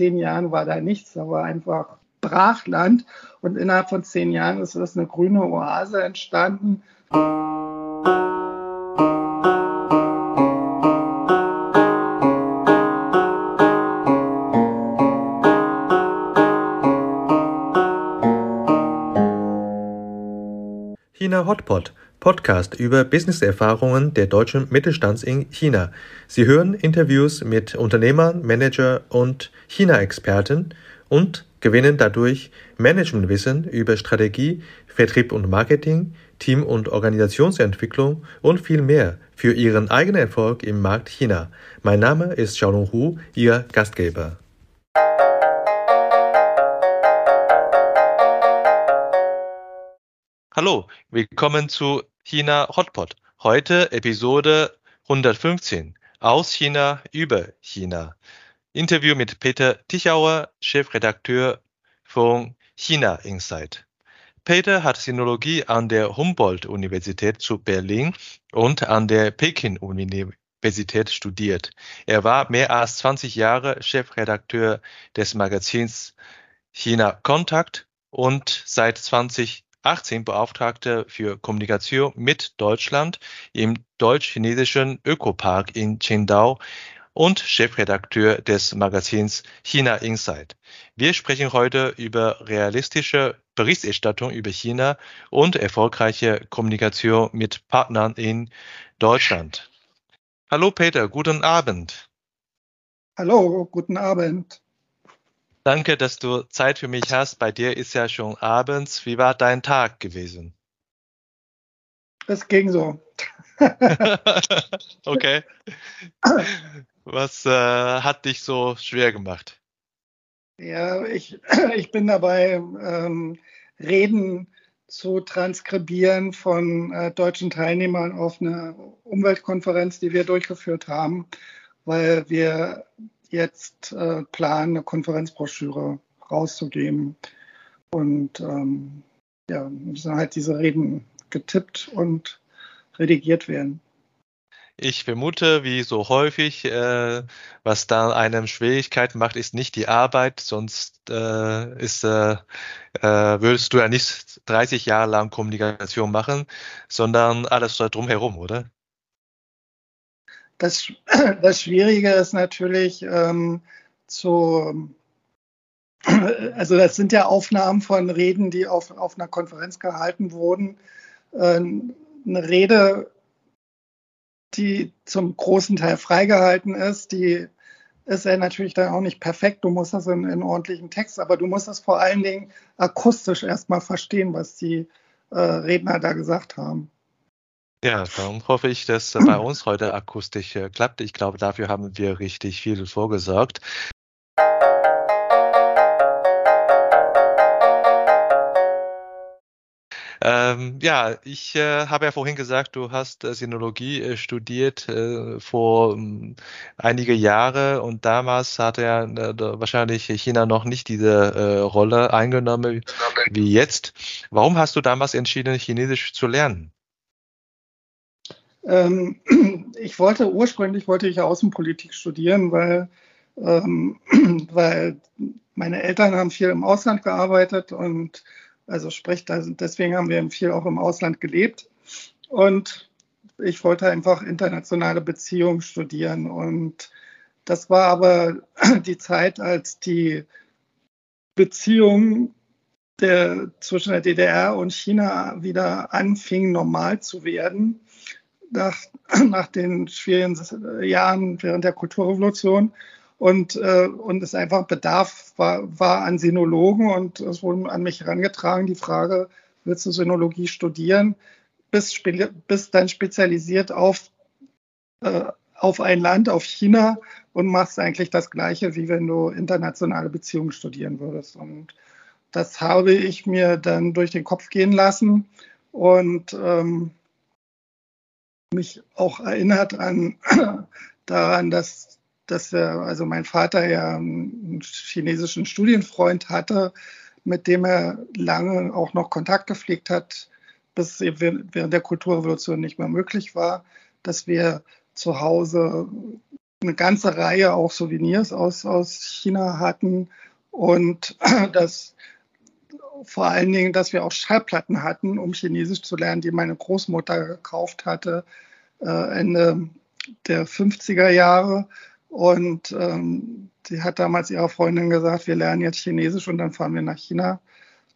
zehn Jahren war da nichts, da war einfach Brachland und innerhalb von zehn Jahren ist das eine grüne Oase entstanden. China Hotpot, Podcast über Businesserfahrungen der deutschen Mittelstands in China. Sie hören Interviews mit Unternehmern, Manager und China-Experten und gewinnen dadurch Managementwissen über Strategie, Vertrieb und Marketing, Team- und Organisationsentwicklung und viel mehr für ihren eigenen Erfolg im Markt China. Mein Name ist Xiaolong Hu, Ihr Gastgeber. Hallo, willkommen zu China Hotpot. Heute Episode 115 aus China über China. Interview mit Peter Tichauer, Chefredakteur von China Insight. Peter hat Sinologie an der Humboldt-Universität zu Berlin und an der Peking-Universität studiert. Er war mehr als 20 Jahre Chefredakteur des Magazins China Kontakt und seit 2018 Beauftragter für Kommunikation mit Deutschland im deutsch-chinesischen Ökopark in Qingdao und Chefredakteur des Magazins China Insight. Wir sprechen heute über realistische Berichterstattung über China und erfolgreiche Kommunikation mit Partnern in Deutschland. Hallo Peter, guten Abend. Hallo, guten Abend. Danke, dass du Zeit für mich hast. Bei dir ist ja schon abends. Wie war dein Tag gewesen? Es ging so. okay. Was äh, hat dich so schwer gemacht? Ja, ich, ich bin dabei, ähm, Reden zu transkribieren von äh, deutschen Teilnehmern auf eine Umweltkonferenz, die wir durchgeführt haben, weil wir jetzt äh, planen, eine Konferenzbroschüre rauszugeben. Und ähm, ja, müssen halt diese Reden getippt und redigiert werden. Ich vermute, wie so häufig, äh, was da einem Schwierigkeit macht, ist nicht die Arbeit, sonst äh, ist, äh, äh, würdest du ja nicht 30 Jahre lang Kommunikation machen, sondern alles drumherum, oder? Das, das Schwierige ist natürlich ähm, zu, also das sind ja Aufnahmen von Reden, die auf, auf einer Konferenz gehalten wurden. Äh, eine Rede die zum großen Teil freigehalten ist, die ist ja natürlich dann auch nicht perfekt. Du musst das in, in ordentlichen Text, aber du musst das vor allen Dingen akustisch erstmal verstehen, was die äh, Redner da gesagt haben. Ja, dann hoffe ich, dass bei uns heute akustisch äh, klappt. Ich glaube, dafür haben wir richtig viel vorgesorgt. Ähm, ja, ich äh, habe ja vorhin gesagt, du hast äh, Sinologie äh, studiert äh, vor ähm, einige Jahre und damals hat ja äh, wahrscheinlich China noch nicht diese äh, Rolle eingenommen wie jetzt. Warum hast du damals entschieden, Chinesisch zu lernen? Ähm, ich wollte ursprünglich wollte ich Außenpolitik studieren, weil ähm, weil meine Eltern haben viel im Ausland gearbeitet und also sprich, deswegen haben wir viel auch im Ausland gelebt. Und ich wollte einfach internationale Beziehungen studieren. Und das war aber die Zeit, als die Beziehungen der, zwischen der DDR und China wieder anfingen, normal zu werden. Nach, nach den schwierigen Jahren während der Kulturrevolution und, äh, und es einfach Bedarf war, war an Sinologen und es wurde an mich herangetragen, die Frage, willst du Sinologie studieren? Bist, bist dann spezialisiert auf, äh, auf ein Land, auf China und machst eigentlich das Gleiche, wie wenn du internationale Beziehungen studieren würdest. Und das habe ich mir dann durch den Kopf gehen lassen und ähm, mich auch erinnert an daran, dass dass er, also mein Vater ja einen chinesischen Studienfreund hatte, mit dem er lange auch noch Kontakt gepflegt hat, bis während der Kulturrevolution nicht mehr möglich war, dass wir zu Hause eine ganze Reihe auch Souvenirs aus, aus China hatten und dass vor allen Dingen, dass wir auch Schallplatten hatten, um Chinesisch zu lernen, die meine Großmutter gekauft hatte äh, Ende der 50er Jahre. Und ähm, die hat damals ihrer Freundin gesagt, wir lernen jetzt Chinesisch und dann fahren wir nach China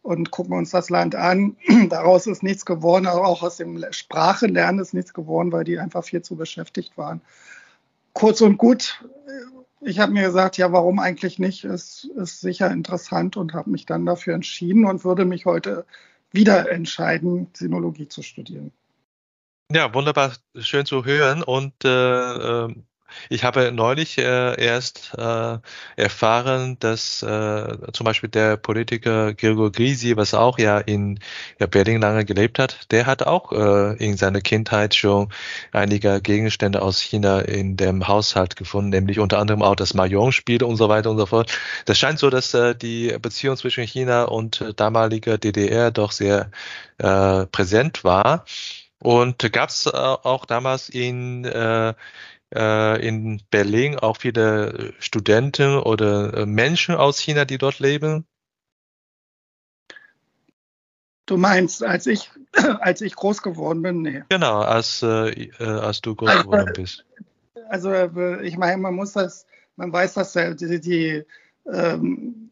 und gucken uns das Land an. Daraus ist nichts geworden, aber auch aus dem Sprachenlernen ist nichts geworden, weil die einfach viel zu beschäftigt waren. Kurz und gut, ich habe mir gesagt, ja, warum eigentlich nicht? Es ist sicher interessant und habe mich dann dafür entschieden und würde mich heute wieder entscheiden, Sinologie zu studieren. Ja, wunderbar, schön zu hören. Und äh, ähm, ich habe neulich äh, erst äh, erfahren, dass äh, zum Beispiel der Politiker Gregor Gysi, was auch ja in ja, Berlin lange gelebt hat, der hat auch äh, in seiner Kindheit schon einige Gegenstände aus China in dem Haushalt gefunden, nämlich unter anderem auch das Mahjong-Spiel und so weiter und so fort. Das scheint so, dass äh, die Beziehung zwischen China und äh, damaliger DDR doch sehr äh, präsent war. Und gab es äh, auch damals in äh, äh, in Berlin auch viele Studenten oder äh, Menschen aus China, die dort leben? Du meinst, als ich, als ich groß geworden bin? Nee. Genau, als, äh, äh als du groß also, geworden bist. Also ich meine, man muss das, man weiß, dass die, die, ähm,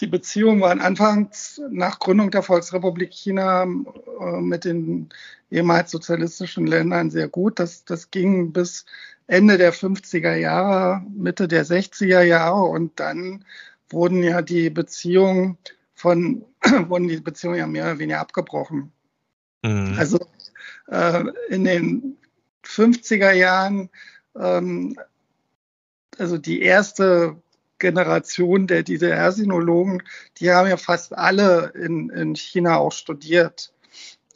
die Beziehungen waren anfangs nach Gründung der Volksrepublik China äh, mit den ehemals sozialistischen Ländern sehr gut. Das, das ging bis Ende der 50er Jahre, Mitte der 60er Jahre und dann wurden ja die Beziehungen von, wurden die Beziehungen ja mehr oder weniger abgebrochen. Mhm. Also äh, in den 50er Jahren, ähm, also die erste Generation der DDR-Sinologen, die haben ja fast alle in, in China auch studiert.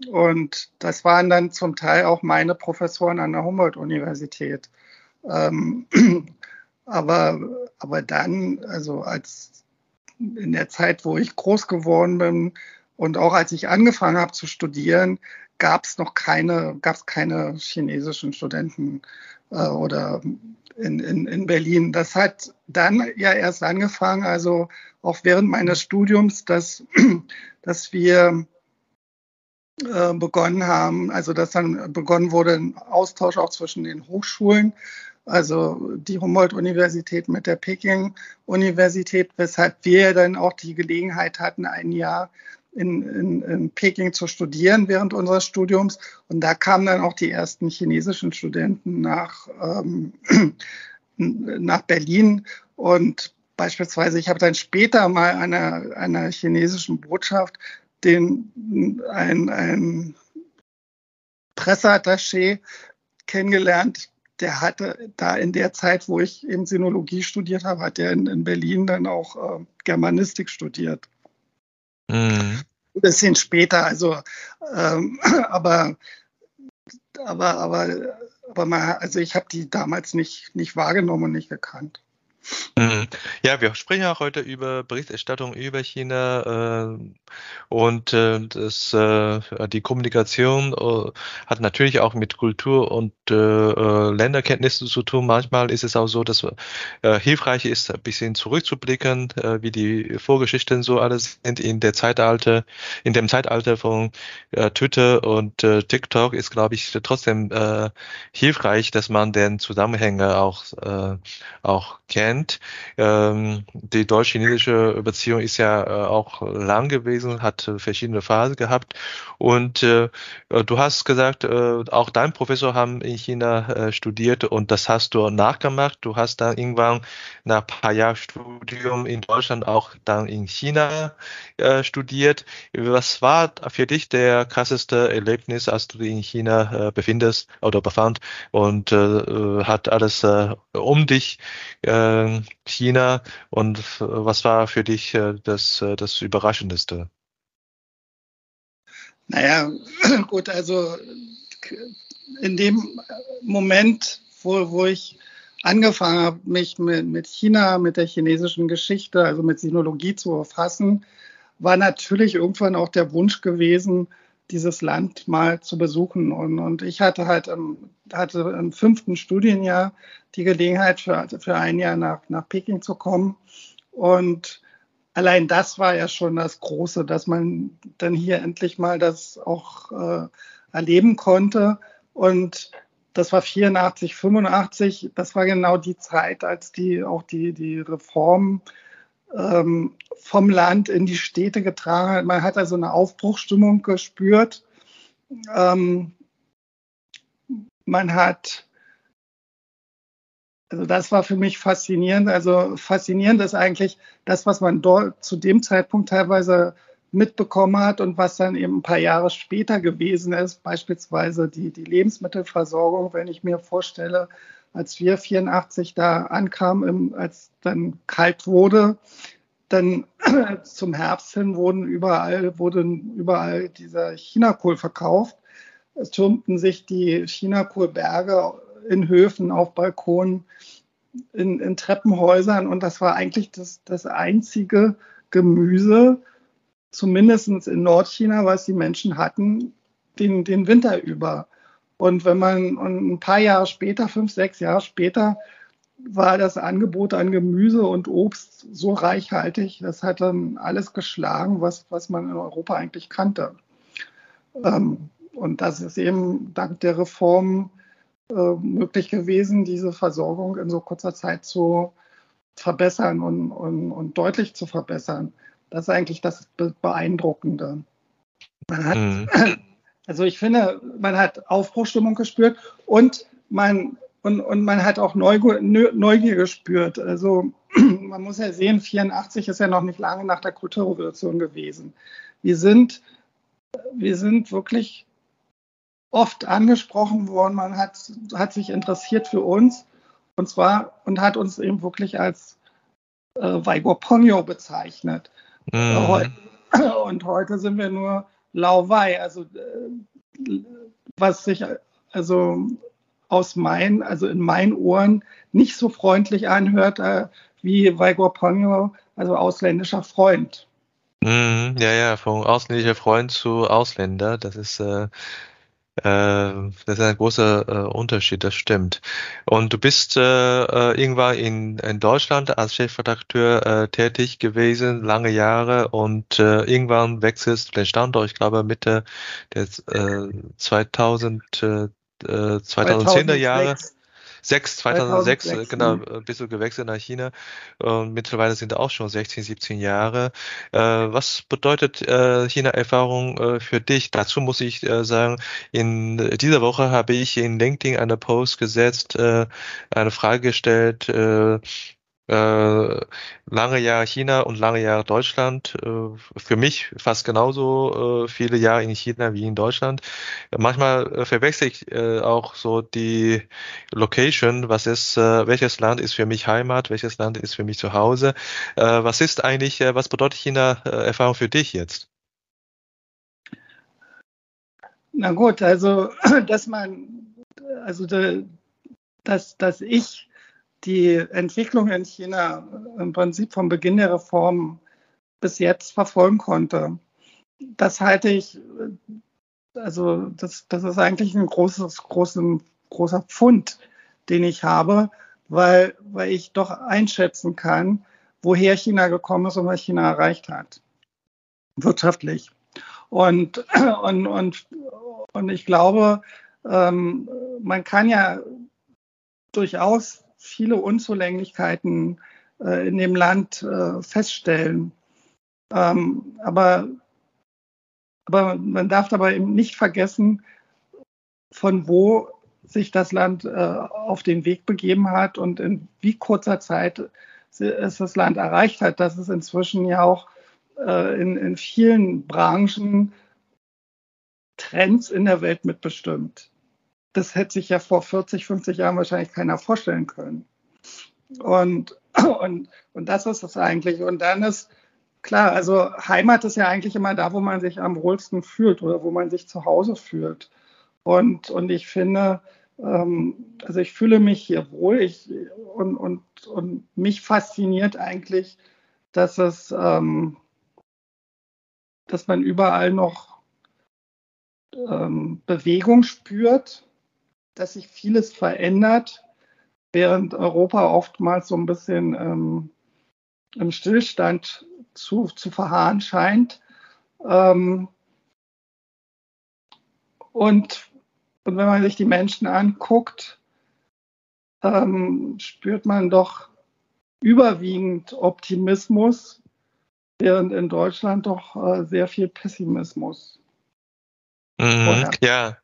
Und das waren dann zum Teil auch meine Professoren an der Humboldt-Universität. Ähm, aber, aber dann, also als in der Zeit, wo ich groß geworden bin und auch als ich angefangen habe zu studieren, gab es noch keine, gab es keine chinesischen Studenten äh, oder in, in, in Berlin. Das hat dann ja erst angefangen, also auch während meines Studiums, dass, dass wir äh, begonnen haben, also dass dann begonnen wurde, ein Austausch auch zwischen den Hochschulen, also die Humboldt-Universität mit der Peking-Universität, weshalb wir dann auch die Gelegenheit hatten, ein Jahr in, in, in, Peking zu studieren während unseres Studiums. Und da kamen dann auch die ersten chinesischen Studenten nach, ähm, nach Berlin. Und beispielsweise, ich habe dann später mal einer, einer chinesischen Botschaft den, ein, ein Presseattaché kennengelernt, der hatte da in der Zeit, wo ich eben Sinologie studiert habe, hat er in, in Berlin dann auch äh, Germanistik studiert. Mhm. Ein bisschen später, also ähm, aber aber aber aber mal, also ich habe die damals nicht nicht wahrgenommen und nicht gekannt. Mhm. Ja, wir sprechen auch heute über Berichterstattung über China äh, und äh, das, äh, die Kommunikation äh, hat natürlich auch mit Kultur und äh, äh, Länderkenntnissen zu tun. Manchmal ist es auch so, dass hilfreich ist, ein bisschen zurückzublicken, wie die Vorgeschichten so alles sind in der Zeitalter, in dem Zeitalter von Twitter und TikTok ist, glaube ich, trotzdem hilfreich, dass man den Zusammenhänge auch auch kennt kennt. Ähm, die deutsch-chinesische Beziehung ist ja äh, auch lang gewesen, hat äh, verschiedene Phasen gehabt. Und äh, du hast gesagt, äh, auch dein Professor haben in China äh, studiert und das hast du nachgemacht. Du hast dann irgendwann nach ein paar Jahren Studium in Deutschland auch dann in China äh, studiert. Was war für dich der krasseste Erlebnis, als du dich in China befindest oder befand und hat alles um dich äh, China und was war für dich äh, das, äh, das Überraschendste? Naja, gut, also in dem Moment, wo, wo ich angefangen habe, mich mit, mit China, mit der chinesischen Geschichte, also mit Sinologie zu erfassen, war natürlich irgendwann auch der Wunsch gewesen, dieses Land mal zu besuchen. Und, und ich hatte halt im, hatte im fünften Studienjahr die Gelegenheit, für, für ein Jahr nach, nach Peking zu kommen. Und allein das war ja schon das Große, dass man dann hier endlich mal das auch äh, erleben konnte. Und das war 84, 85. Das war genau die Zeit, als die auch die, die Reform ähm, vom Land in die Städte getragen hat. Man hat also eine Aufbruchstimmung gespürt. Ähm, man hat, also das war für mich faszinierend. Also faszinierend ist eigentlich das, was man dort zu dem Zeitpunkt teilweise mitbekommen hat und was dann eben ein paar Jahre später gewesen ist, beispielsweise die, die Lebensmittelversorgung, wenn ich mir vorstelle, als wir 84 da ankamen, im, als dann kalt wurde, dann zum Herbst hin wurden überall, wurden überall dieser Chinakohl verkauft. Es türmten sich die Chinakohlberge in Höfen, auf Balkonen, in, in Treppenhäusern und das war eigentlich das, das einzige Gemüse, zumindest in Nordchina, was die Menschen hatten, den, den Winter über. Und wenn man und ein paar Jahre später, fünf, sechs Jahre später, war das Angebot an Gemüse und Obst so reichhaltig, das hat dann alles geschlagen, was, was man in Europa eigentlich kannte. Ähm, und das ist eben dank der Reform äh, möglich gewesen, diese Versorgung in so kurzer Zeit zu verbessern und, und, und deutlich zu verbessern. Das ist eigentlich das Beeindruckende. Man hat, mhm. also ich finde, man hat Aufbruchstimmung gespürt und man, und, und man hat auch Neugier, Neugier gespürt. Also man muss ja sehen, 84 ist ja noch nicht lange nach der Kulturrevolution gewesen. Wir sind, wir sind wirklich oft angesprochen worden. Man hat, hat sich interessiert für uns und zwar und hat uns eben wirklich als äh, Weigor Ponyo bezeichnet. Mhm. Und heute sind wir nur Lauwei, also äh, was sich also aus meinen, also in meinen Ohren nicht so freundlich anhört äh, wie Weigor Ponyo, also ausländischer Freund. Mm, ja, ja, von ausländischer Freund zu Ausländer, das ist äh, das ist ein großer äh, Unterschied, das stimmt. Und du bist äh, äh, irgendwann in, Deutschland als Chefredakteur äh, tätig gewesen, lange Jahre, und äh, irgendwann wechselst du den Standort, ich glaube Mitte der äh, 2000, äh, 2010er Jahre. 6, 2006, 2006 genau, äh, bist du gewechselt nach China und mittlerweile sind auch schon 16, 17 Jahre. Äh, was bedeutet äh, China-Erfahrung äh, für dich? Dazu muss ich äh, sagen, in dieser Woche habe ich in LinkedIn eine Post gesetzt, äh, eine Frage gestellt, äh, lange Jahre China und lange Jahre Deutschland. Äh, für mich fast genauso äh, viele Jahre in China wie in Deutschland. Manchmal verwechsel ich auch so die Location. Was ist, welches Land ist für mich Heimat? Welches Land ist für mich zu Hause? Äh, was ist eigentlich, was bedeutet China-Erfahrung äh, für dich jetzt? Na gut, also dass man, also dass, dass ich die Entwicklung in China im Prinzip vom Beginn der Reform bis jetzt verfolgen konnte. Das halte ich, also das, das ist eigentlich ein großes, großen, großer Pfund, den ich habe, weil, weil ich doch einschätzen kann, woher China gekommen ist und was China erreicht hat. Wirtschaftlich. Und, und, und, und ich glaube, ähm, man kann ja durchaus viele Unzulänglichkeiten äh, in dem Land äh, feststellen. Ähm, aber, aber man darf dabei eben nicht vergessen, von wo sich das Land äh, auf den Weg begeben hat und in wie kurzer Zeit es das Land erreicht hat, dass es inzwischen ja auch äh, in, in vielen Branchen Trends in der Welt mitbestimmt das hätte sich ja vor 40, 50 Jahren wahrscheinlich keiner vorstellen können. Und, und, und das ist es eigentlich. Und dann ist klar, also Heimat ist ja eigentlich immer da, wo man sich am wohlsten fühlt oder wo man sich zu Hause fühlt. Und, und ich finde, ähm, also ich fühle mich hier wohl ich, und, und, und mich fasziniert eigentlich, dass es, ähm, dass man überall noch ähm, Bewegung spürt, dass sich vieles verändert, während Europa oftmals so ein bisschen ähm, im Stillstand zu, zu verharren scheint. Ähm, und, und wenn man sich die Menschen anguckt, ähm, spürt man doch überwiegend Optimismus, während in Deutschland doch äh, sehr viel Pessimismus. Mhm, ja,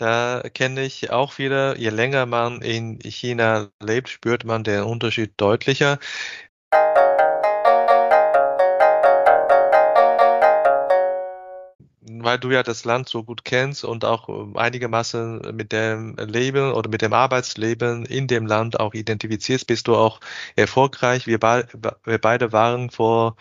da kenne ich auch wieder, je länger man in China lebt, spürt man den Unterschied deutlicher. weil du ja das Land so gut kennst und auch ähm, einigermaßen mit dem Leben oder mit dem Arbeitsleben in dem Land auch identifizierst, bist du auch erfolgreich. Wir, be wir beide waren vor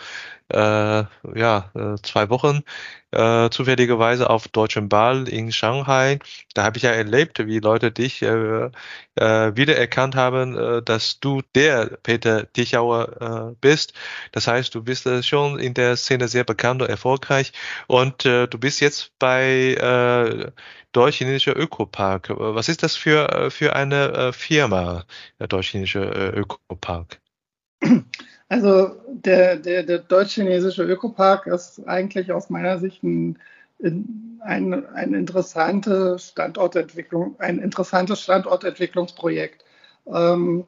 äh, ja, äh, zwei Wochen äh, zufälligerweise auf Deutschen Ball in Shanghai. Da habe ich ja erlebt, wie Leute dich äh, äh, wiedererkannt haben, äh, dass du der Peter Tichauer äh, bist. Das heißt, du bist äh, schon in der Szene sehr bekannt und erfolgreich und äh, du bist jetzt bei äh, Deutsch-Chinesischer Ökopark. Was ist das für, äh, für eine äh, Firma, der Deutsch-Chinesische äh, Ökopark? Also der, der, der deutsch-chinesische Ökopark ist eigentlich aus meiner Sicht ein, ein, ein, interessante Standortentwicklung, ein interessantes Standortentwicklungsprojekt. Ähm,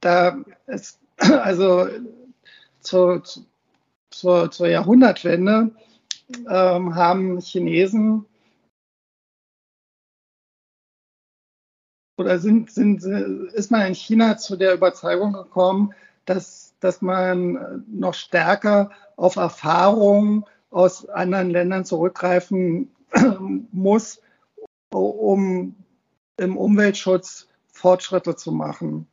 da ist also zur, zur, zur Jahrhundertwende ähm, haben Chinesen oder sind, sind, ist man in China zu der Überzeugung gekommen, dass, dass man noch stärker auf Erfahrungen aus anderen Ländern zurückgreifen muss, um im Umweltschutz Fortschritte zu machen.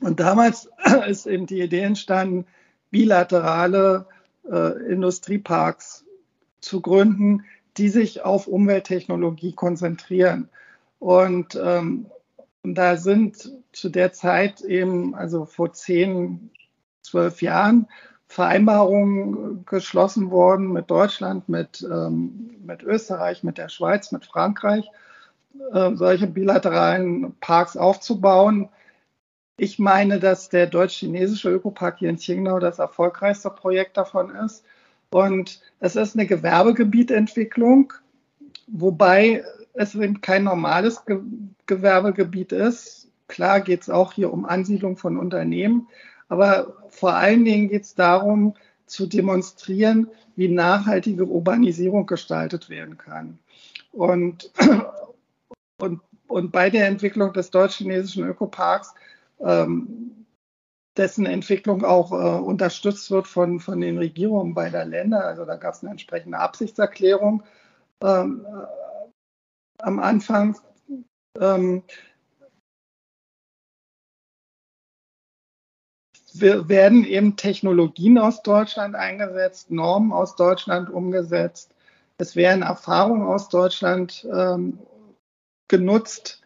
Und damals ist eben die Idee entstanden, bilaterale äh, Industrieparks zu gründen, die sich auf Umwelttechnologie konzentrieren. Und ähm, und da sind zu der Zeit eben, also vor zehn, zwölf Jahren, Vereinbarungen geschlossen worden mit Deutschland, mit, ähm, mit Österreich, mit der Schweiz, mit Frankreich, äh, solche bilateralen Parks aufzubauen. Ich meine, dass der deutsch-chinesische Ökopark hier in Qingdao das erfolgreichste Projekt davon ist. Und es ist eine Gewerbegebietentwicklung, wobei es eben kein normales Ge Gewerbegebiet ist. Klar geht es auch hier um Ansiedlung von Unternehmen, aber vor allen Dingen geht es darum, zu demonstrieren, wie nachhaltige Urbanisierung gestaltet werden kann. Und, und, und bei der Entwicklung des deutsch-chinesischen Ökoparks, ähm, dessen Entwicklung auch äh, unterstützt wird von, von den Regierungen beider Länder, also da gab es eine entsprechende Absichtserklärung, ähm, am Anfang. Ähm, werden eben Technologien aus Deutschland eingesetzt, Normen aus Deutschland umgesetzt. Es werden Erfahrungen aus Deutschland ähm, genutzt,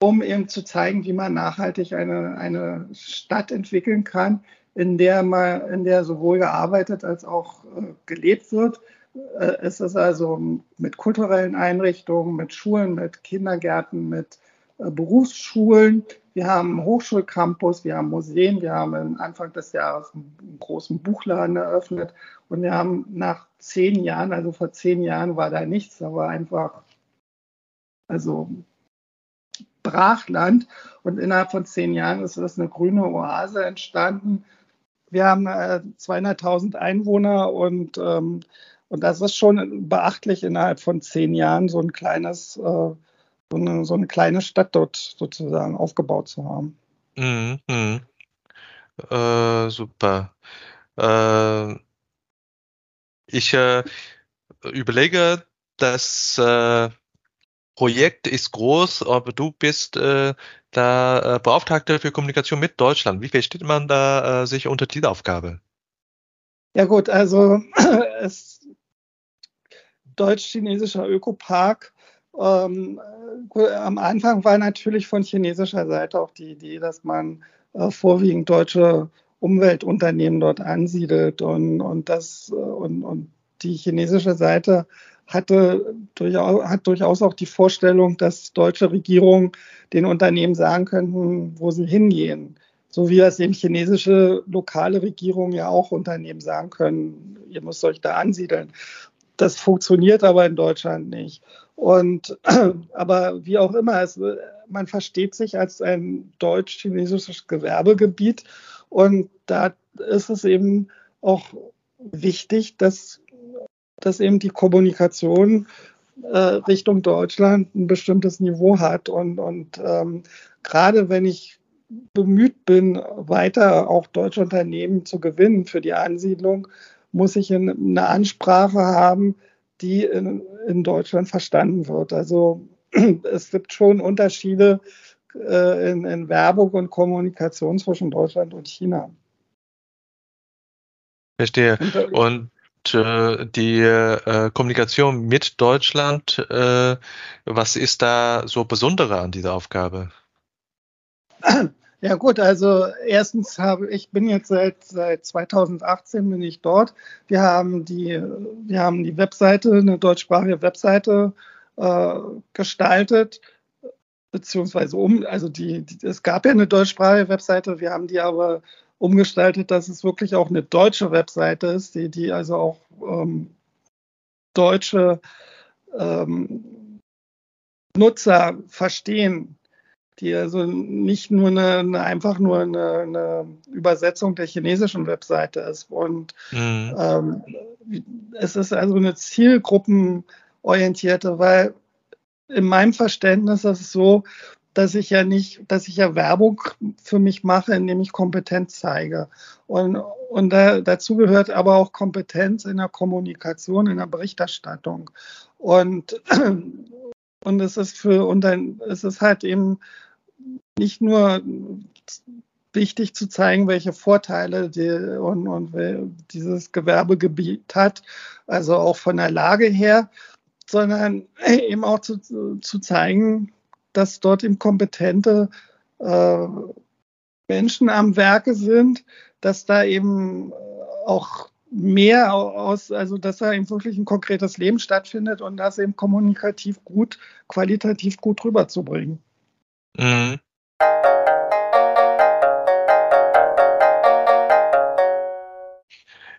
um eben zu zeigen, wie man nachhaltig eine, eine Stadt entwickeln kann, in der, man, in der sowohl gearbeitet als auch äh, gelebt wird. Äh, es ist also mit kulturellen Einrichtungen, mit Schulen, mit Kindergärten, mit äh, Berufsschulen. Wir haben einen Hochschulcampus, wir haben Museen, wir haben Anfang des Jahres einen großen Buchladen eröffnet und wir haben nach zehn Jahren, also vor zehn Jahren war da nichts, da war einfach, also Brachland und innerhalb von zehn Jahren ist das eine grüne Oase entstanden. Wir haben äh, 200.000 Einwohner und ähm, und das ist schon beachtlich innerhalb von zehn Jahren so ein kleines, äh, so, eine, so eine kleine Stadt dort sozusagen aufgebaut zu haben. Mhm. mhm. Äh, super. Äh, ich äh, überlege, das äh, Projekt ist groß, aber du bist äh, da Beauftragter für Kommunikation mit Deutschland. Wie versteht man da sich unter dieser Aufgabe? Ja gut, also es deutsch-chinesischer Ökopark. Ähm, am Anfang war natürlich von chinesischer Seite auch die Idee, dass man äh, vorwiegend deutsche Umweltunternehmen dort ansiedelt und, und, das, äh, und, und die chinesische Seite hatte durchaus, hat durchaus auch die Vorstellung, dass deutsche Regierungen den Unternehmen sagen könnten, wo sie hingehen. So wie das eben chinesische lokale Regierungen ja auch Unternehmen sagen können, ihr müsst euch da ansiedeln. Das funktioniert aber in Deutschland nicht. Und aber wie auch immer, es, man versteht sich als ein deutsch-chinesisches Gewerbegebiet und da ist es eben auch wichtig, dass, dass eben die Kommunikation äh, Richtung Deutschland ein bestimmtes Niveau hat. Und, und ähm, gerade wenn ich bemüht bin, weiter auch deutsche Unternehmen zu gewinnen für die Ansiedlung, muss ich eine Ansprache haben, die in, in Deutschland verstanden wird. Also es gibt schon Unterschiede äh, in, in Werbung und Kommunikation zwischen Deutschland und China. Verstehe. Und äh, die äh, Kommunikation mit Deutschland, äh, was ist da so Besondere an dieser Aufgabe? Ja gut, also erstens habe ich bin jetzt seit seit 2018 bin ich dort. Wir haben die wir haben die Webseite eine deutschsprachige Webseite äh, gestaltet beziehungsweise um also die, die es gab ja eine deutschsprachige Webseite, wir haben die aber umgestaltet, dass es wirklich auch eine deutsche Webseite ist, die, die also auch ähm, deutsche ähm, Nutzer verstehen, die also nicht nur eine, eine einfach nur eine, eine, Übersetzung der chinesischen Webseite ist. Und mhm. ähm, es ist also eine zielgruppenorientierte, weil in meinem Verständnis ist es so, dass ich ja nicht, dass ich ja Werbung für mich mache, indem ich Kompetenz zeige. Und, und da, dazu gehört aber auch Kompetenz in der Kommunikation, in der Berichterstattung. Und, und es ist für, und dann, es ist halt eben nicht nur wichtig zu zeigen, welche Vorteile die, und, und dieses Gewerbegebiet hat, also auch von der Lage her, sondern eben auch zu, zu zeigen, dass dort eben kompetente äh, Menschen am Werke sind, dass da eben auch mehr aus, also dass da eben wirklich ein konkretes Leben stattfindet und das eben kommunikativ gut, qualitativ gut rüberzubringen. Mhm.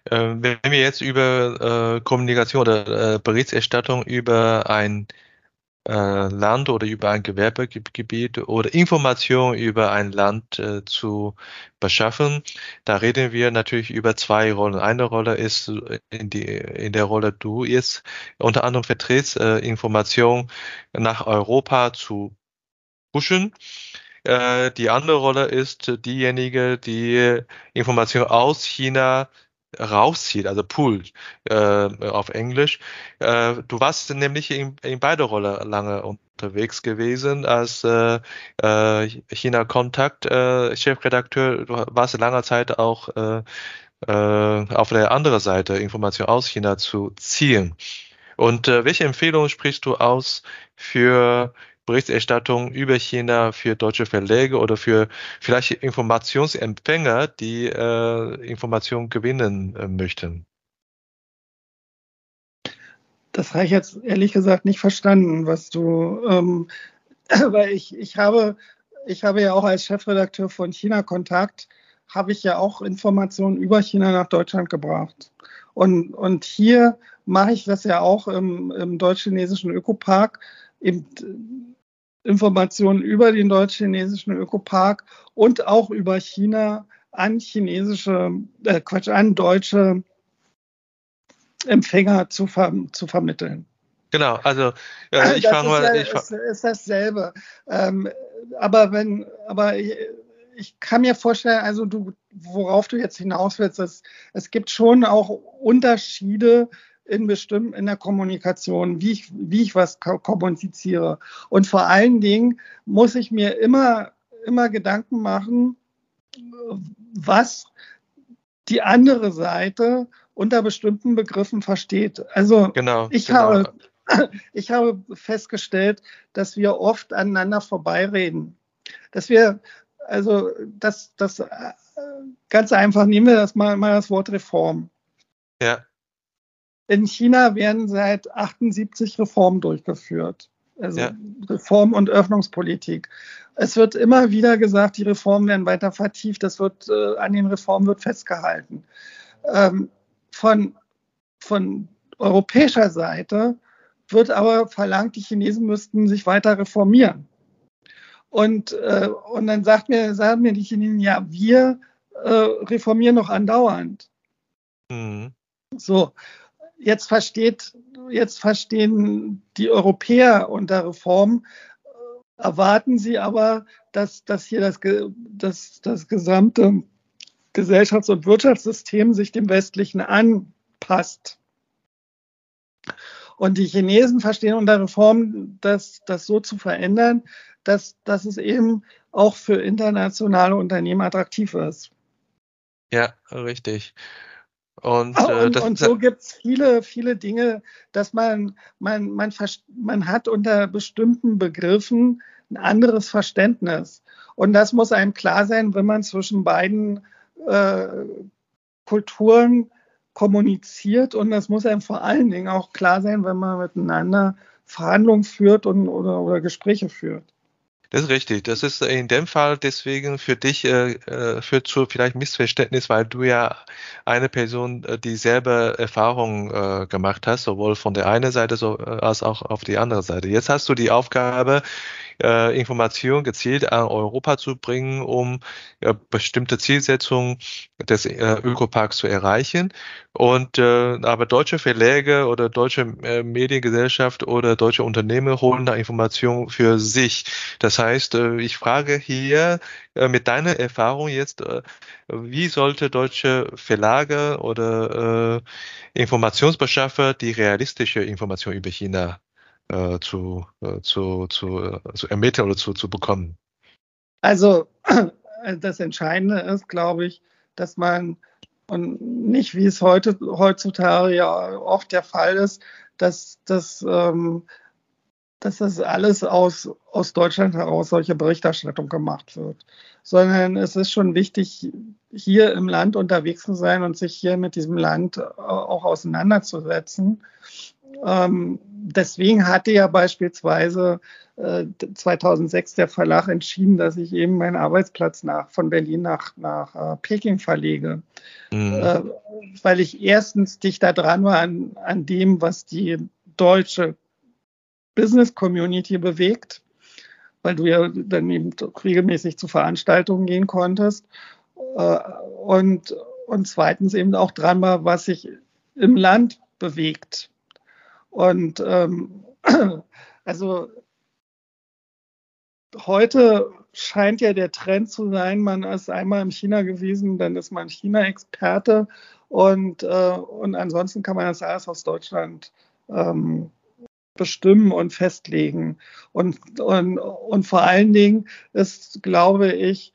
Äh, wenn wir jetzt über äh, Kommunikation oder äh, Berichterstattung über ein äh, Land oder über ein Gewerbegebiet oder Information über ein Land äh, zu beschaffen. Da reden wir natürlich über zwei Rollen. Eine Rolle ist in, die, in der Rolle du jetzt unter anderem vertrittst, äh, Information nach Europa zu pushen. Äh, die andere Rolle ist diejenige, die Information aus China rauszieht, also Pool äh, auf Englisch. Äh, du warst nämlich in, in beide Rollen lange unterwegs gewesen als äh, äh, China Kontakt äh, Chefredakteur. Du warst lange Zeit auch äh, auf der anderen Seite Information aus China zu ziehen. Und welche Empfehlungen sprichst du aus für Berichterstattung über China für deutsche Verlage oder für vielleicht Informationsempfänger, die äh, Informationen gewinnen äh, möchten? Das habe ich jetzt ehrlich gesagt nicht verstanden, was du, ähm, weil ich, ich habe, ich habe ja auch als Chefredakteur von China Kontakt, habe ich ja auch Informationen über China nach Deutschland gebracht. Und, und hier mache ich das ja auch im, im deutsch-chinesischen Ökopark, eben Informationen über den deutsch-chinesischen Ökopark und auch über China an chinesische, äh, Quatsch, an deutsche Empfänger zu, ver zu vermitteln. Genau, also äh, ich fange mal. Ich ist, ist dasselbe. Ähm, aber wenn, aber ich, ich, kann mir vorstellen, also du, worauf du jetzt hinaus willst, es, es gibt schon auch Unterschiede in bestimmten, in der Kommunikation, wie ich, wie ich was kommuniziere. Und vor allen Dingen muss ich mir immer, immer Gedanken machen, was die andere Seite unter bestimmten Begriffen versteht. Also genau, ich genau. habe ich habe festgestellt, dass wir oft aneinander vorbeireden. Dass wir, also das, das äh, ganz einfach, nehmen wir das mal, mal das Wort Reform. Ja. In China werden seit 78 Reformen durchgeführt. Also ja. Reform- und Öffnungspolitik. Es wird immer wieder gesagt, die Reformen werden weiter vertieft. Das wird, äh, an den Reformen wird festgehalten. Ähm, von, von europäischer Seite wird aber verlangt, die Chinesen müssten sich weiter reformieren. Und, äh, und dann sagt mir, sagen mir die Chinesen, ja, wir äh, reformieren noch andauernd. Mhm. So, jetzt versteht, jetzt verstehen die Europäer unter Reform, äh, erwarten sie aber, dass, dass hier das, das, das gesamte Gesellschafts- und Wirtschaftssystem sich dem westlichen anpasst. Und die Chinesen verstehen unter Reform, das, das so zu verändern, dass, dass es eben auch für internationale Unternehmen attraktiv ist. Ja, richtig. Und, äh, und, und so gibt es viele, viele Dinge, dass man, man, man, man hat unter bestimmten Begriffen ein anderes Verständnis. Und das muss einem klar sein, wenn man zwischen beiden äh, Kulturen kommuniziert. Und das muss einem vor allen Dingen auch klar sein, wenn man miteinander Verhandlungen führt und, oder, oder Gespräche führt. Das ist richtig. Das ist in dem Fall deswegen für dich äh, äh, führt zu vielleicht Missverständnis, weil du ja eine Person äh, dieselbe Erfahrung äh, gemacht hast, sowohl von der einen Seite so, äh, als auch auf die andere Seite. Jetzt hast du die Aufgabe, äh, Informationen gezielt an Europa zu bringen, um äh, bestimmte Zielsetzungen des äh, Ökoparks zu erreichen. Und äh, aber deutsche Verläge oder deutsche äh, Mediengesellschaft oder deutsche Unternehmen holen da Informationen für sich. Das heißt, äh, ich frage hier äh, mit deiner Erfahrung jetzt, äh, wie sollte deutsche Verlage oder äh, Informationsbeschaffer die realistische Information über China äh, zu, äh, zu, zu, äh, zu ermitteln oder zu, zu bekommen? Also das Entscheidende ist, glaube ich, dass man und nicht wie es heute heutzutage ja oft der Fall ist, dass, dass, ähm, dass das alles aus, aus Deutschland heraus solche Berichterstattung gemacht wird, sondern es ist schon wichtig, hier im Land unterwegs zu sein und sich hier mit diesem Land auch auseinanderzusetzen ähm, deswegen hatte ja beispielsweise äh, 2006 der Verlag entschieden, dass ich eben meinen Arbeitsplatz nach, von Berlin nach, nach äh, Peking verlege. Mhm. Äh, weil ich erstens dichter dran war an, an dem, was die deutsche Business Community bewegt, weil du ja dann eben regelmäßig zu Veranstaltungen gehen konntest. Äh, und, und zweitens eben auch dran war, was sich im Land bewegt. Und ähm, also heute scheint ja der Trend zu sein, man ist einmal in China gewesen, dann ist man China-Experte und, äh, und ansonsten kann man das alles aus Deutschland ähm, bestimmen und festlegen. Und, und, und vor allen Dingen ist, glaube ich,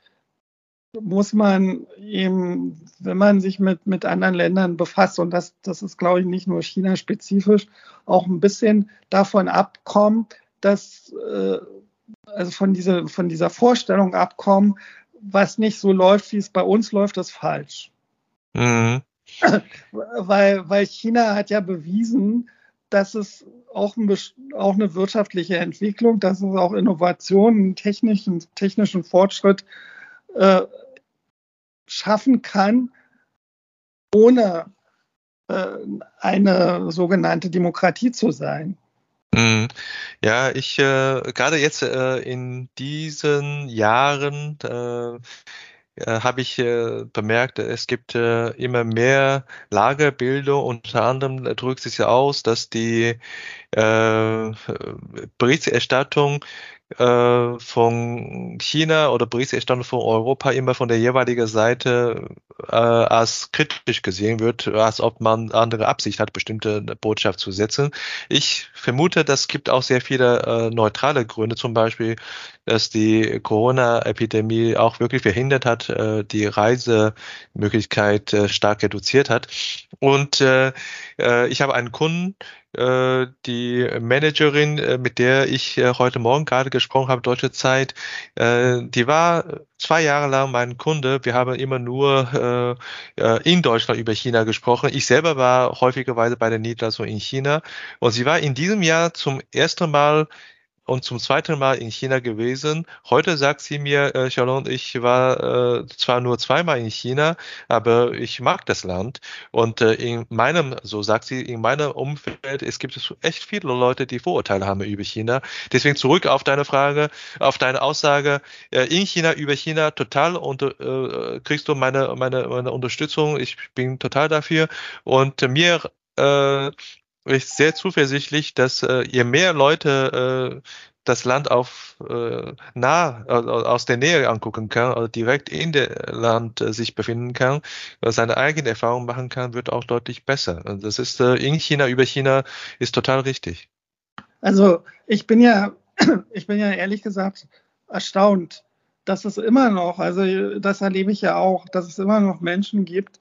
muss man eben, wenn man sich mit, mit anderen Ländern befasst, und das, das ist, glaube ich, nicht nur China-spezifisch, auch ein bisschen davon abkommen, dass, äh, also von dieser, von dieser Vorstellung abkommen, was nicht so läuft, wie es bei uns läuft, ist falsch. Mhm. weil, weil China hat ja bewiesen, dass es auch, ein, auch eine wirtschaftliche Entwicklung, dass es auch Innovationen, technischen, technischen Fortschritt äh, schaffen kann, ohne äh, eine sogenannte Demokratie zu sein. Mhm. Ja, ich äh, gerade jetzt äh, in diesen Jahren äh, äh, habe ich äh, bemerkt, es gibt äh, immer mehr Lagerbildung. Unter anderem drückt sich ja aus, dass die äh, Berichterstattung äh, von China oder Berichterstattung von Europa immer von der jeweiligen Seite äh, als kritisch gesehen wird, als ob man andere Absicht hat, bestimmte Botschaft zu setzen. Ich vermute, das gibt auch sehr viele äh, neutrale Gründe, zum Beispiel, dass die Corona-Epidemie auch wirklich verhindert hat, äh, die Reisemöglichkeit äh, stark reduziert hat. Und äh, äh, ich habe einen Kunden, äh, die Managerin, äh, mit der ich äh, heute Morgen gerade gesprochen habe, deutsche Zeit, die war zwei Jahre lang mein Kunde. Wir haben immer nur in Deutschland über China gesprochen. Ich selber war häufigerweise bei der Niederlassung in China und sie war in diesem Jahr zum ersten Mal und zum zweiten Mal in China gewesen. Heute sagt sie mir, äh, Charlotte, ich war äh, zwar nur zweimal in China, aber ich mag das Land. Und äh, in meinem, so sagt sie, in meinem Umfeld, es gibt echt viele Leute, die Vorurteile haben über China. Deswegen zurück auf deine Frage, auf deine Aussage, äh, in China, über China, total und äh, kriegst du meine, meine, meine Unterstützung. Ich bin total dafür. Und mir äh, ich sehr zuversichtlich, dass äh, je mehr Leute äh, das Land auf äh, nah äh, aus der Nähe angucken kann, also direkt in dem Land äh, sich befinden kann, äh, seine eigene Erfahrung machen kann, wird auch deutlich besser. Und das ist äh, in China über China ist total richtig. Also ich bin ja, ich bin ja ehrlich gesagt erstaunt, dass es immer noch, also das erlebe ich ja auch, dass es immer noch Menschen gibt,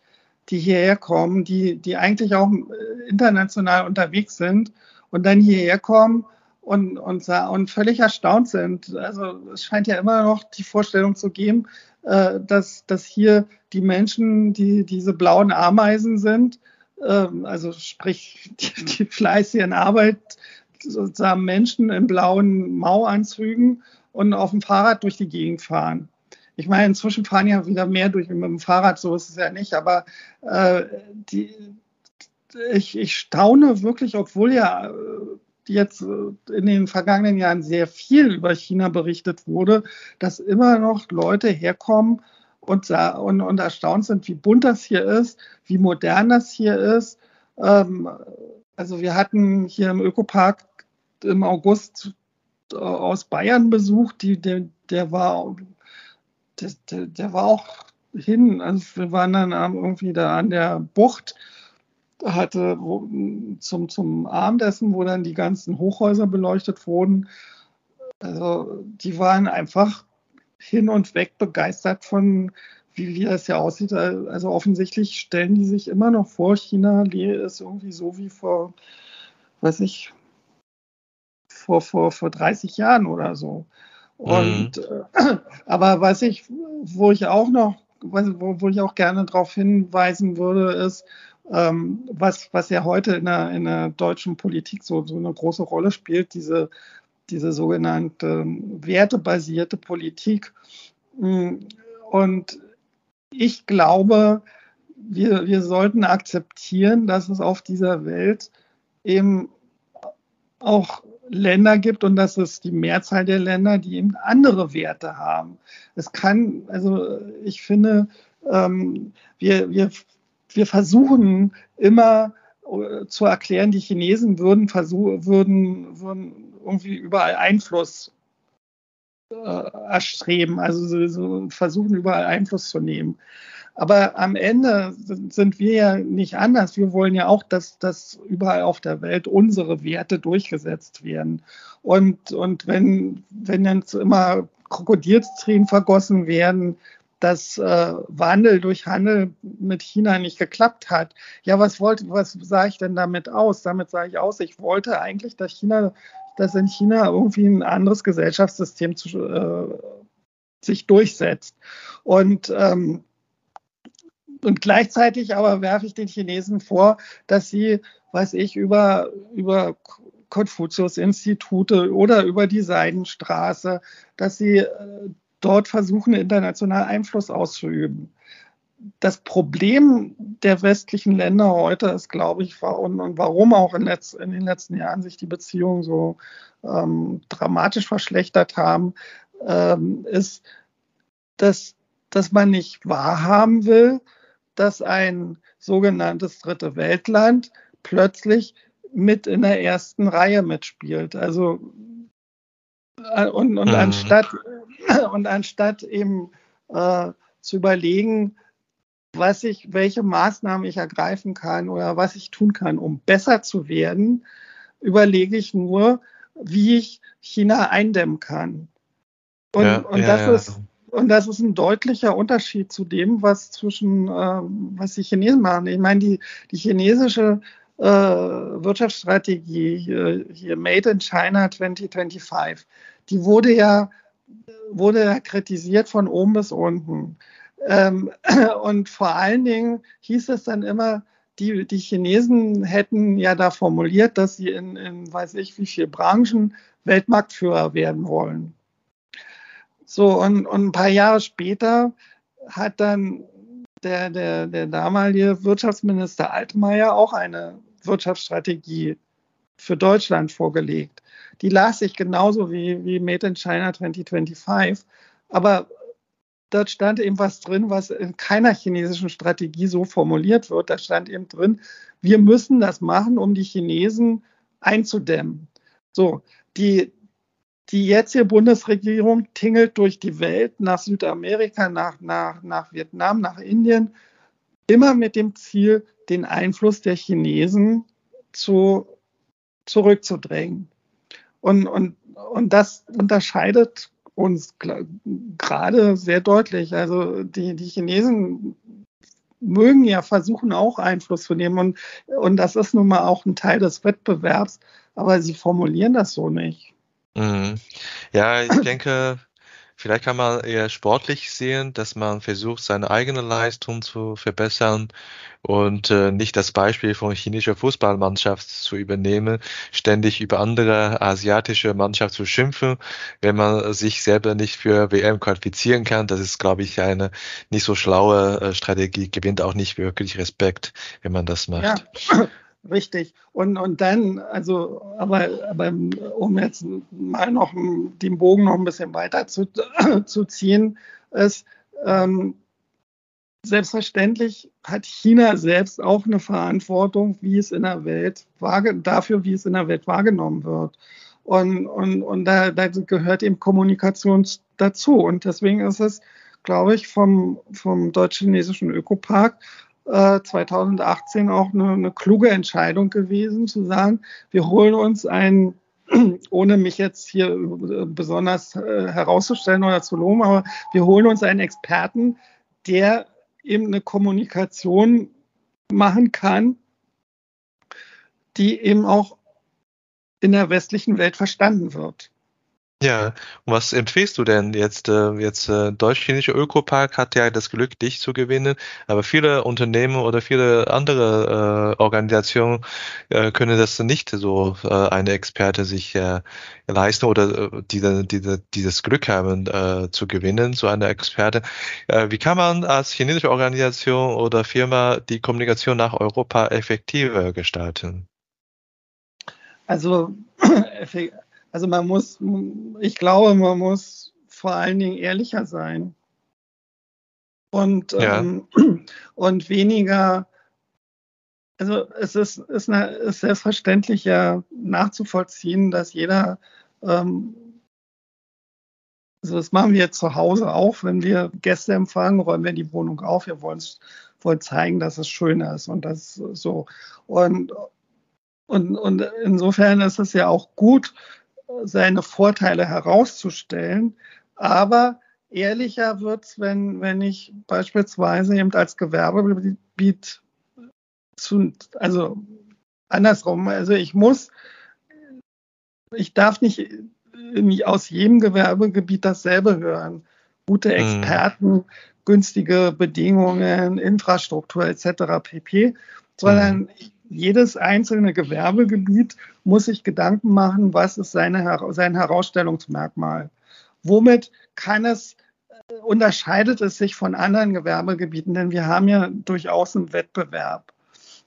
die hierher kommen, die, die eigentlich auch äh, international unterwegs sind und dann hierher kommen und, und, und völlig erstaunt sind. Also es scheint ja immer noch die Vorstellung zu geben, äh, dass, dass hier die Menschen, die diese blauen Ameisen sind, äh, also sprich die, die fleißigen Arbeit, sozusagen Menschen in blauen Mauanzügen und auf dem Fahrrad durch die Gegend fahren. Ich meine, inzwischen fahren ja wieder mehr durch mit dem Fahrrad, so ist es ja nicht, aber äh, die, ich, ich staune wirklich, obwohl ja äh, jetzt äh, in den vergangenen Jahren sehr viel über China berichtet wurde, dass immer noch Leute herkommen und, und, und erstaunt sind, wie bunt das hier ist, wie modern das hier ist. Ähm, also wir hatten hier im Ökopark im August äh, aus Bayern besucht, die, der, der war der, der, der war auch hin. Also wir waren dann irgendwie da an der Bucht, hatte zum, zum Abendessen, wo dann die ganzen Hochhäuser beleuchtet wurden. Also die waren einfach hin und weg begeistert von, wie, wie das ja aussieht. Also offensichtlich stellen die sich immer noch vor, China ist irgendwie so wie vor, weiß ich, vor, vor, vor 30 Jahren oder so. Und mhm. aber was ich, wo ich auch noch, wo, wo ich auch gerne darauf hinweisen würde, ist, ähm, was, was ja heute in der, in der deutschen Politik so, so eine große Rolle spielt, diese, diese sogenannte wertebasierte Politik. Mm, und ich glaube, wir, wir sollten akzeptieren, dass es auf dieser Welt eben auch Länder gibt und dass es die Mehrzahl der Länder, die eben andere Werte haben. Es kann, also ich finde, ähm, wir, wir, wir versuchen immer äh, zu erklären, die Chinesen würden, versuchen, würden, würden irgendwie überall Einfluss äh, erstreben, also so, so versuchen überall Einfluss zu nehmen. Aber am Ende sind wir ja nicht anders. Wir wollen ja auch, dass, dass überall auf der Welt unsere Werte durchgesetzt werden. Und, und wenn, wenn jetzt immer Krokodilstränen vergossen werden, dass äh, Wandel durch Handel mit China nicht geklappt hat. Ja, was wollte, was sage ich denn damit aus? Damit sage ich aus, ich wollte eigentlich, dass China, dass in China irgendwie ein anderes Gesellschaftssystem zu, äh, sich durchsetzt. Und ähm, und gleichzeitig aber werfe ich den Chinesen vor, dass sie, weiß ich, über, über Konfuzius-Institute oder über die Seidenstraße, dass sie äh, dort versuchen, international Einfluss auszuüben. Das Problem der westlichen Länder heute ist, glaube ich, und, und warum auch in, letz, in, den letzten Jahren sich die Beziehungen so ähm, dramatisch verschlechtert haben, ähm, ist, dass, dass man nicht wahrhaben will, dass ein sogenanntes dritte Weltland plötzlich mit in der ersten Reihe mitspielt. Also äh, und, und mhm. anstatt und anstatt eben äh, zu überlegen, was ich, welche Maßnahmen ich ergreifen kann oder was ich tun kann, um besser zu werden, überlege ich nur, wie ich China eindämmen kann. Und, ja, und das ja, ist und das ist ein deutlicher Unterschied zu dem, was zwischen, äh, was die Chinesen machen. Ich meine, die, die chinesische äh, Wirtschaftsstrategie, hier, hier Made in China 2025, die wurde ja, wurde ja kritisiert von oben bis unten. Ähm, und vor allen Dingen hieß es dann immer, die, die Chinesen hätten ja da formuliert, dass sie in, in weiß ich wie viele Branchen Weltmarktführer werden wollen. So, und, und ein paar Jahre später hat dann der, der, der damalige Wirtschaftsminister Altmaier auch eine Wirtschaftsstrategie für Deutschland vorgelegt. Die las ich genauso wie, wie Made in China 2025. Aber dort stand eben was drin, was in keiner chinesischen Strategie so formuliert wird. Da stand eben drin, wir müssen das machen, um die Chinesen einzudämmen. So, die, die jetzige Bundesregierung tingelt durch die Welt nach Südamerika, nach, nach, nach Vietnam, nach Indien, immer mit dem Ziel, den Einfluss der Chinesen zu, zurückzudrängen. Und, und, und das unterscheidet uns gerade sehr deutlich. Also die, die Chinesen mögen ja versuchen, auch Einfluss zu nehmen. Und, und das ist nun mal auch ein Teil des Wettbewerbs, aber sie formulieren das so nicht. Mhm. Ja, ich denke, Vielleicht kann man eher sportlich sehen, dass man versucht, seine eigene Leistung zu verbessern und äh, nicht das Beispiel von chinesischer Fußballmannschaft zu übernehmen, ständig über andere asiatische Mannschaft zu schimpfen, wenn man sich selber nicht für WM qualifizieren kann. Das ist, glaube ich, eine nicht so schlaue äh, Strategie, gewinnt auch nicht wirklich Respekt, wenn man das macht. Ja. Richtig. Und, und dann, also, aber, aber um jetzt mal noch den Bogen noch ein bisschen weiter zu, zu ziehen, ist, ähm, selbstverständlich hat China selbst auch eine Verantwortung, wie es in der Welt dafür, wie es in der Welt wahrgenommen wird. Und, und, und da, da gehört eben Kommunikation dazu. Und deswegen ist es, glaube ich, vom, vom deutsch-chinesischen Ökopark 2018 äh, auch eine, eine, kluge Entscheidung gewesen, zu sagen, wir holen uns einen, ohne mich jetzt hier äh, besonders äh, herauszustellen oder zu loben, aber wir holen uns einen Experten, der eben eine Kommunikation machen kann, die eben auch in der westlichen Welt verstanden wird. Ja, und was empfiehlst du denn jetzt? Äh, jetzt äh, Deutsch-Chinesische Ökopark hat ja das Glück, dich zu gewinnen, aber viele Unternehmen oder viele andere äh, Organisationen äh, können das nicht so äh, eine Experte sich äh, leisten oder äh, diese, diese, dieses Glück haben äh, zu gewinnen, so eine Experte. Äh, wie kann man als chinesische Organisation oder Firma die Kommunikation nach Europa effektiver gestalten? Also Also man muss, ich glaube, man muss vor allen Dingen ehrlicher sein. Und, ja. ähm, und weniger, also es ist, ist, eine, ist selbstverständlich ja nachzuvollziehen, dass jeder, ähm, also das machen wir zu Hause auch, wenn wir Gäste empfangen, räumen wir die Wohnung auf, wir wollen, wollen zeigen, dass es schön ist und das so. Und, und, und insofern ist es ja auch gut, seine Vorteile herauszustellen. Aber ehrlicher wird es, wenn, wenn ich beispielsweise eben als Gewerbegebiet zu, also andersrum, also ich muss, ich darf nicht aus jedem Gewerbegebiet dasselbe hören. Gute mhm. Experten, mhm. günstige Bedingungen, Infrastruktur etc. pp. Sondern mhm. ich jedes einzelne Gewerbegebiet muss sich Gedanken machen, was ist seine, sein Herausstellungsmerkmal. Womit kann es, äh, unterscheidet es sich von anderen Gewerbegebieten, denn wir haben ja durchaus einen Wettbewerb.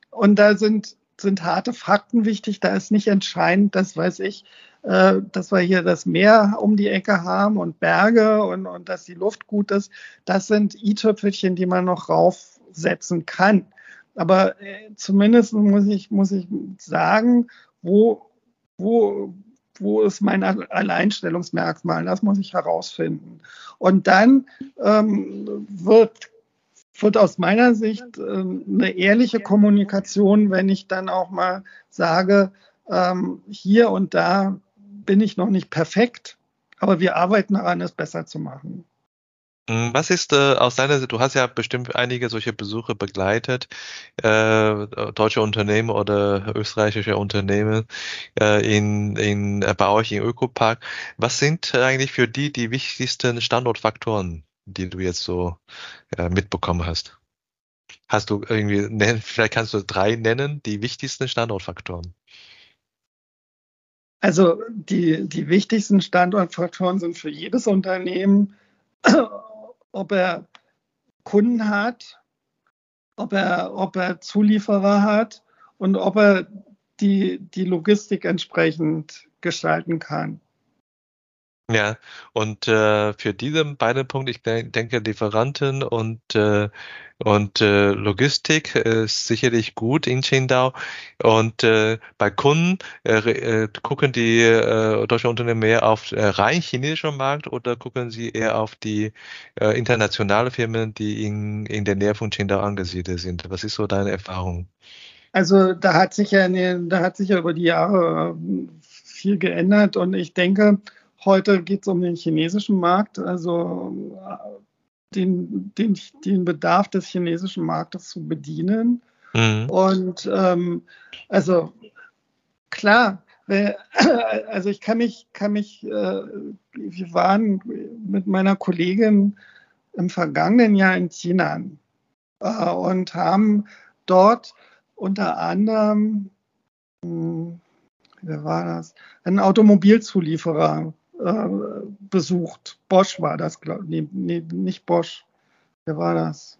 Und da sind, sind harte Fakten wichtig. Da ist nicht entscheidend, das weiß ich, äh, dass wir hier das Meer um die Ecke haben und Berge und, und dass die Luft gut ist. Das sind i-Tüpfelchen, die man noch raufsetzen kann. Aber äh, zumindest muss ich, muss ich sagen, wo, wo, wo ist mein Alleinstellungsmerkmal? Das muss ich herausfinden. Und dann ähm, wird, wird aus meiner Sicht äh, eine ehrliche Kommunikation, wenn ich dann auch mal sage, ähm, hier und da bin ich noch nicht perfekt, aber wir arbeiten daran, es besser zu machen. Hm, was ist äh, aus deiner Sicht, du hast ja bestimmt einige solche Besuche begleitet, äh, deutsche Unternehmen oder österreichische Unternehmen äh, in, in, äh, bei euch im Ökopark. Was sind eigentlich für die die wichtigsten Standortfaktoren, die du jetzt so äh, mitbekommen hast? Hast du irgendwie, vielleicht kannst du drei nennen, die wichtigsten Standortfaktoren? Also die, die wichtigsten Standortfaktoren sind für jedes Unternehmen ob er Kunden hat, ob er, ob er Zulieferer hat und ob er die, die Logistik entsprechend gestalten kann. Ja, und äh, für diese beiden Punkte, ich denke, Lieferanten und, äh, und äh, Logistik ist sicherlich gut in Qingdao. Und äh, bei Kunden äh, äh, gucken die äh, deutsche Unternehmen mehr auf äh, rein chinesischen Markt oder gucken sie eher auf die äh, internationale Firmen, die in, in der Nähe von Qingdao angesiedelt sind? Was ist so deine Erfahrung? Also da hat sich ja, da hat sich ja über die Jahre äh, viel geändert und ich denke, Heute geht es um den chinesischen Markt, also den, den, den Bedarf des chinesischen Marktes zu bedienen. Mhm. Und ähm, also klar, also ich kann mich, kann mich, äh, wir waren mit meiner Kollegin im vergangenen Jahr in China äh, und haben dort unter anderem, hm, wer war das, einen Automobilzulieferer äh, besucht. Bosch war das, glaube ich. Nee, nee, nicht Bosch. Wer war das?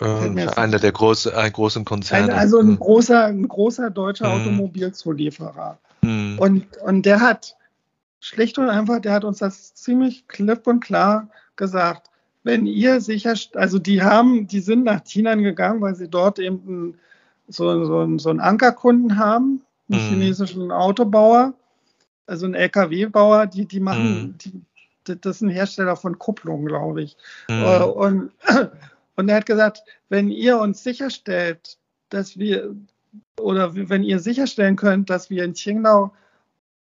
Ähm, einer der großen, ein großen Konzerne. also ein hm. großer, ein großer deutscher hm. Automobilzulieferer. Hm. Und, und der hat schlicht und einfach, der hat uns das ziemlich klipp und klar gesagt. Wenn ihr sicher, also die haben, die sind nach China gegangen, weil sie dort eben so, so, so einen Ankerkunden haben, einen hm. chinesischen Autobauer also ein LKW-Bauer, die, die machen, mhm. die, das ist ein Hersteller von Kupplungen, glaube ich. Äh, und, und er hat gesagt, wenn ihr uns sicherstellt, dass wir, oder wenn ihr sicherstellen könnt, dass wir in Qingdao,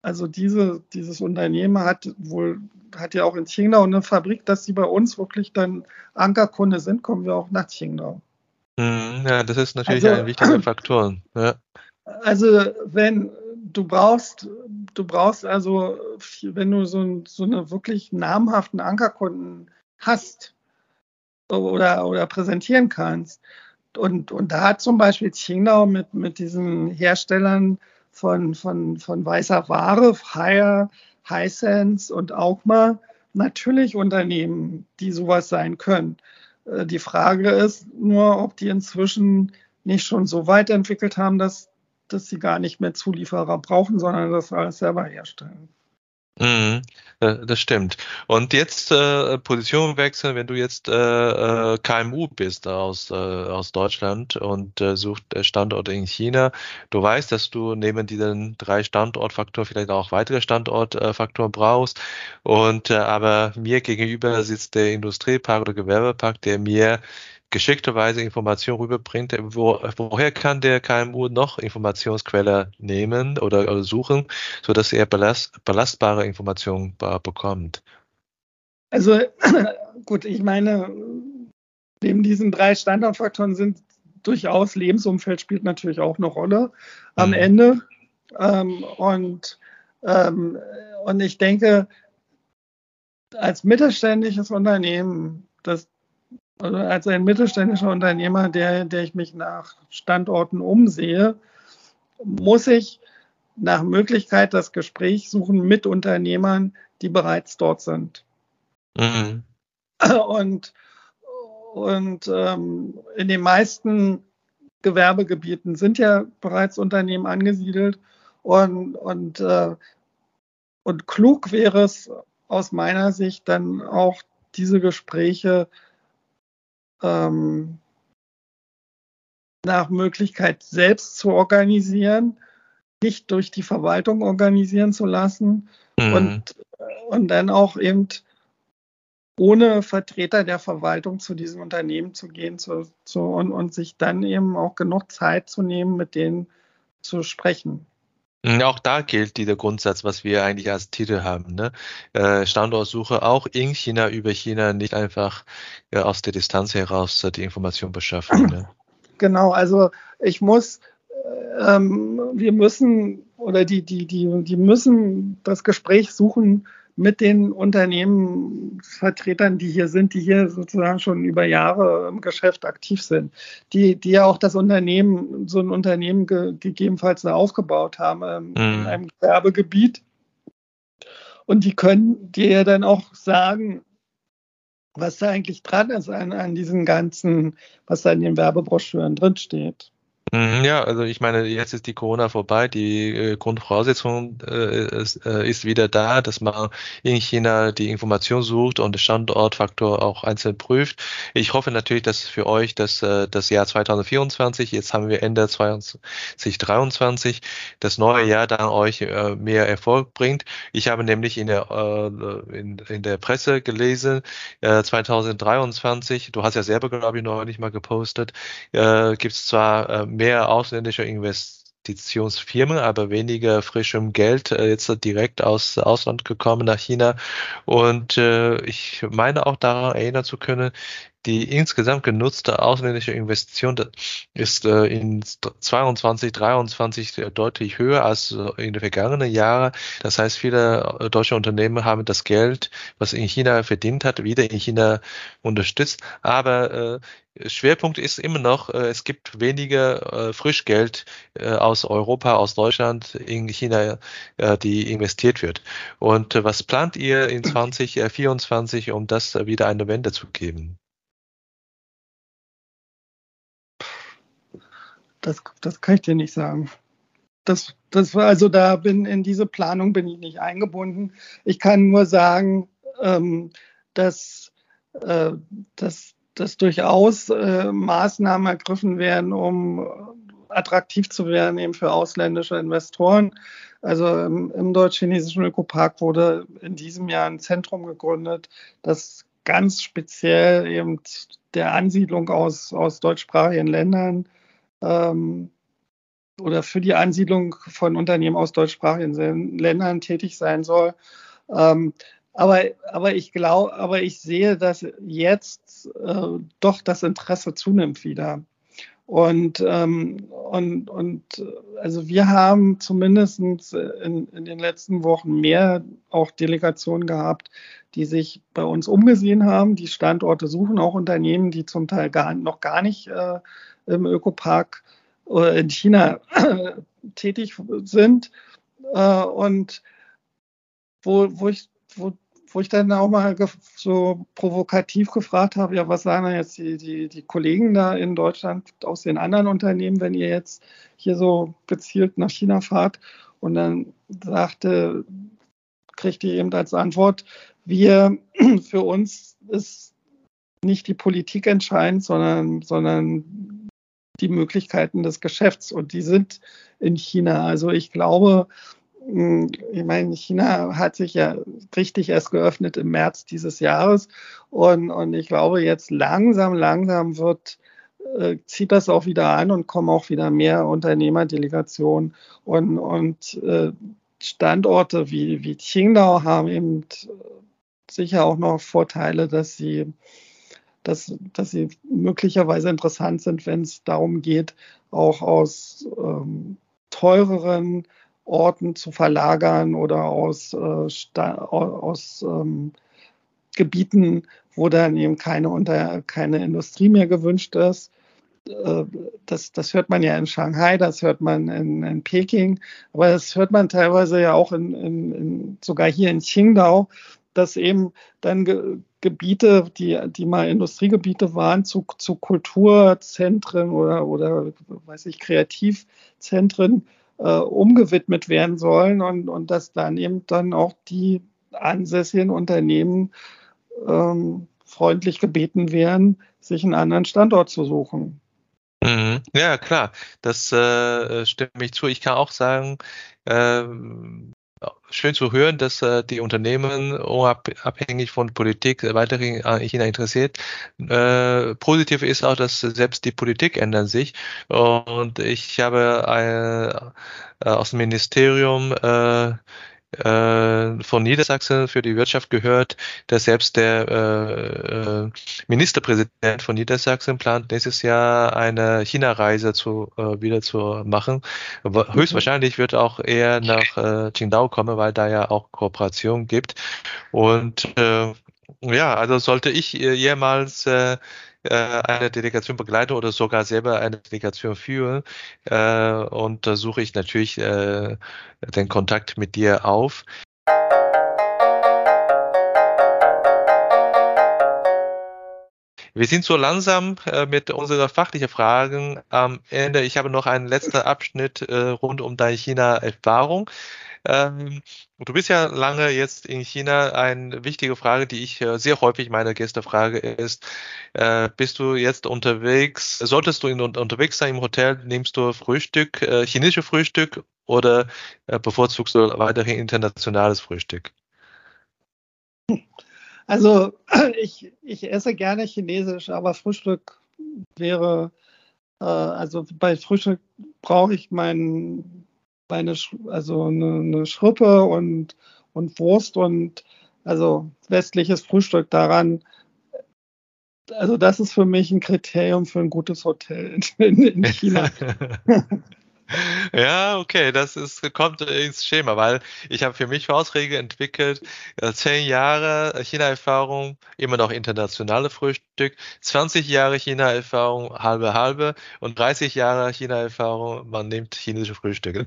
also diese, dieses Unternehmen hat wohl, hat ja auch in Qingdao eine Fabrik, dass sie bei uns wirklich dann Ankerkunde sind, kommen wir auch nach Qingdao. Mhm, ja, das ist natürlich also, ein wichtiger Faktor. Ja. Also wenn du brauchst, du brauchst also, wenn du so, so eine wirklich namhaften Ankerkunden hast oder, oder präsentieren kannst, und, und da hat zum Beispiel Qingdao mit, mit diesen Herstellern von, von, von weißer Ware, Haier, Hisense und Augma natürlich Unternehmen, die sowas sein können. Äh, die Frage ist nur, ob die inzwischen nicht schon so weit entwickelt haben, dass, dass sie gar nicht mehr Zulieferer brauchen, sondern das alles selber herstellen. Mhm, das stimmt. Und jetzt äh, Position wechseln, wenn du jetzt äh, äh KMU bist aus, äh, aus Deutschland und äh, sucht Standorte in China. Du weißt, dass du neben diesen drei Standortfaktoren vielleicht auch weitere Standortfaktoren brauchst. Und äh, aber mir gegenüber sitzt der Industriepark oder Gewerbepark, der mir geschickterweise Informationen rüberbringt. Wo, woher kann der KMU noch Informationsquelle nehmen oder, oder suchen, sodass er belast, belastbare Informationen bekommt? Also gut, ich meine, neben diesen drei Standardfaktoren sind durchaus Lebensumfeld spielt natürlich auch eine Rolle am mhm. Ende. Ähm, und, ähm, und ich denke, als mittelständisches Unternehmen, das also als ein mittelständischer Unternehmer, der, der ich mich nach Standorten umsehe, muss ich nach Möglichkeit das Gespräch suchen mit Unternehmern, die bereits dort sind. Mhm. Und, und ähm, in den meisten Gewerbegebieten sind ja bereits Unternehmen angesiedelt. Und, und, äh, und klug wäre es aus meiner Sicht dann auch diese Gespräche ähm, nach Möglichkeit selbst zu organisieren, nicht durch die Verwaltung organisieren zu lassen mhm. und, und dann auch eben ohne Vertreter der Verwaltung zu diesem Unternehmen zu gehen zu, zu, und, und sich dann eben auch genug Zeit zu nehmen, mit denen zu sprechen. Mhm, auch da gilt dieser Grundsatz, was wir eigentlich als Titel haben. Ne? Äh, Standortsuche auch in China über China, nicht einfach äh, aus der Distanz heraus äh, die Information beschaffen. Ne? Genau, also ich muss, äh, ähm, wir müssen oder die, die, die, die müssen das Gespräch suchen mit den Unternehmensvertretern, die hier sind, die hier sozusagen schon über Jahre im Geschäft aktiv sind, die, die ja auch das Unternehmen, so ein Unternehmen ge gegebenenfalls aufgebaut haben ähm, mhm. in einem Werbegebiet. Und die können dir ja dann auch sagen, was da eigentlich dran ist an, an diesen ganzen, was da in den Werbebroschüren drinsteht. Mhm, ja, also ich meine, jetzt ist die Corona vorbei, die äh, Grundvoraussetzung äh, ist, äh, ist, wieder da, dass man in China die Information sucht und den Standortfaktor auch einzeln prüft. Ich hoffe natürlich, dass für euch das, äh, das Jahr 2024, jetzt haben wir Ende 2023, das neue Jahr dann euch äh, mehr Erfolg bringt. Ich habe nämlich in der, äh, in, in der Presse gelesen, äh, 2023, du hast ja selber, glaube ich, neulich mal gepostet, gibt es zwar mehr ausländische Investitionsfirmen, aber weniger frischem Geld äh, jetzt direkt aus Ausland gekommen nach China. Und äh, ich meine auch daran erinnern zu können, die insgesamt genutzte ausländische Investition ist äh, in 22, 23 deutlich höher als in den vergangenen Jahren. Das heißt, viele äh, deutsche Unternehmen haben das Geld, was in China verdient hat, wieder in China unterstützt. Aber äh, Schwerpunkt ist immer noch, äh, es gibt weniger äh, Frischgeld äh, aus Europa, aus Deutschland in China, die investiert wird. Und was plant ihr in 2024, um das wieder eine Wende zu geben? Das, das kann ich dir nicht sagen. Das, das war also da bin in diese Planung bin ich nicht eingebunden. Ich kann nur sagen, ähm, dass, äh, dass, dass durchaus äh, Maßnahmen ergriffen werden, um attraktiv zu werden eben für ausländische Investoren. Also im, im deutsch-chinesischen Ökopark wurde in diesem Jahr ein Zentrum gegründet, das ganz speziell eben der Ansiedlung aus, aus deutschsprachigen Ländern ähm, oder für die Ansiedlung von Unternehmen aus deutschsprachigen Ländern tätig sein soll. Ähm, aber, aber ich glaube, aber ich sehe, dass jetzt äh, doch das Interesse zunimmt wieder. Und, ähm, und, und also wir haben zumindest in, in den letzten Wochen mehr auch Delegationen gehabt, die sich bei uns umgesehen haben, die Standorte suchen, auch Unternehmen, die zum Teil gar, noch gar nicht äh, im Ökopark äh, in China äh, tätig sind. Äh, und wo, wo ich, wo, wo ich dann auch mal so provokativ gefragt habe, ja, was sagen denn jetzt die, die, die Kollegen da in Deutschland aus den anderen Unternehmen, wenn ihr jetzt hier so gezielt nach China fahrt? Und dann sagte, kriegte ich eben als Antwort, wir, für uns ist nicht die Politik entscheidend, sondern, sondern die Möglichkeiten des Geschäfts und die sind in China. Also ich glaube, ich meine, China hat sich ja richtig erst geöffnet im März dieses Jahres. Und, und ich glaube, jetzt langsam, langsam wird äh, zieht das auch wieder an und kommen auch wieder mehr Unternehmerdelegationen. Und, und äh, Standorte wie, wie Qingdao haben eben sicher auch noch Vorteile, dass sie dass, dass sie möglicherweise interessant sind, wenn es darum geht, auch aus ähm, teureren Orten zu verlagern oder aus, äh, aus ähm, Gebieten, wo dann eben keine, unter, keine Industrie mehr gewünscht ist. Äh, das, das hört man ja in Shanghai, das hört man in, in Peking, aber das hört man teilweise ja auch in, in, in sogar hier in Qingdao, dass eben dann Ge Gebiete, die, die mal Industriegebiete waren, zu, zu Kulturzentren oder, oder weiß ich, Kreativzentren äh, umgewidmet werden sollen und, und dass dann eben dann auch die ansässigen Unternehmen ähm, freundlich gebeten werden, sich einen anderen Standort zu suchen. Mhm. Ja, klar, das äh, stimme ich zu. Ich kann auch sagen, äh, schön zu hören, dass äh, die Unternehmen unabhängig von Politik weiterhin an China interessiert. Äh, positiv ist auch, dass selbst die Politik ändert sich. Und ich habe äh, aus dem Ministerium äh, äh, von Niedersachsen für die Wirtschaft gehört, dass selbst der äh, äh, Ministerpräsident von Niedersachsen plant, nächstes Jahr eine China-Reise zu, äh, wieder zu machen. Mhm. Höchstwahrscheinlich wird auch er nach äh, Qingdao kommen, weil da ja auch Kooperation gibt. Und äh, ja, also sollte ich jemals äh, äh, eine Delegation begleiten oder sogar selber eine Delegation führen. Äh, und da suche ich natürlich äh, den Kontakt mit dir auf. Wir sind so langsam äh, mit unseren fachlichen Fragen am Ende. Ich habe noch einen letzten Abschnitt äh, rund um deine China-Erfahrung. Ähm, du bist ja lange jetzt in China. Eine wichtige Frage, die ich äh, sehr häufig meine Gäste frage, ist, äh, bist du jetzt unterwegs, solltest du in, unterwegs sein im Hotel, nimmst du Frühstück, äh, chinesisches Frühstück oder äh, bevorzugst du weiterhin internationales Frühstück? Also ich, ich esse gerne Chinesisch, aber Frühstück wäre, äh, also bei Frühstück brauche ich meinen eine, also eine, eine Schrippe und, und Wurst und also westliches Frühstück daran. Also das ist für mich ein Kriterium für ein gutes Hotel in, in China. Ja, okay, das ist, kommt ins Schema, weil ich habe für mich Faustregel entwickelt, äh, zehn Jahre China-Erfahrung, immer noch internationale Frühstück, 20 Jahre China-Erfahrung, halbe halbe und 30 Jahre China-Erfahrung, man nimmt chinesische Frühstück.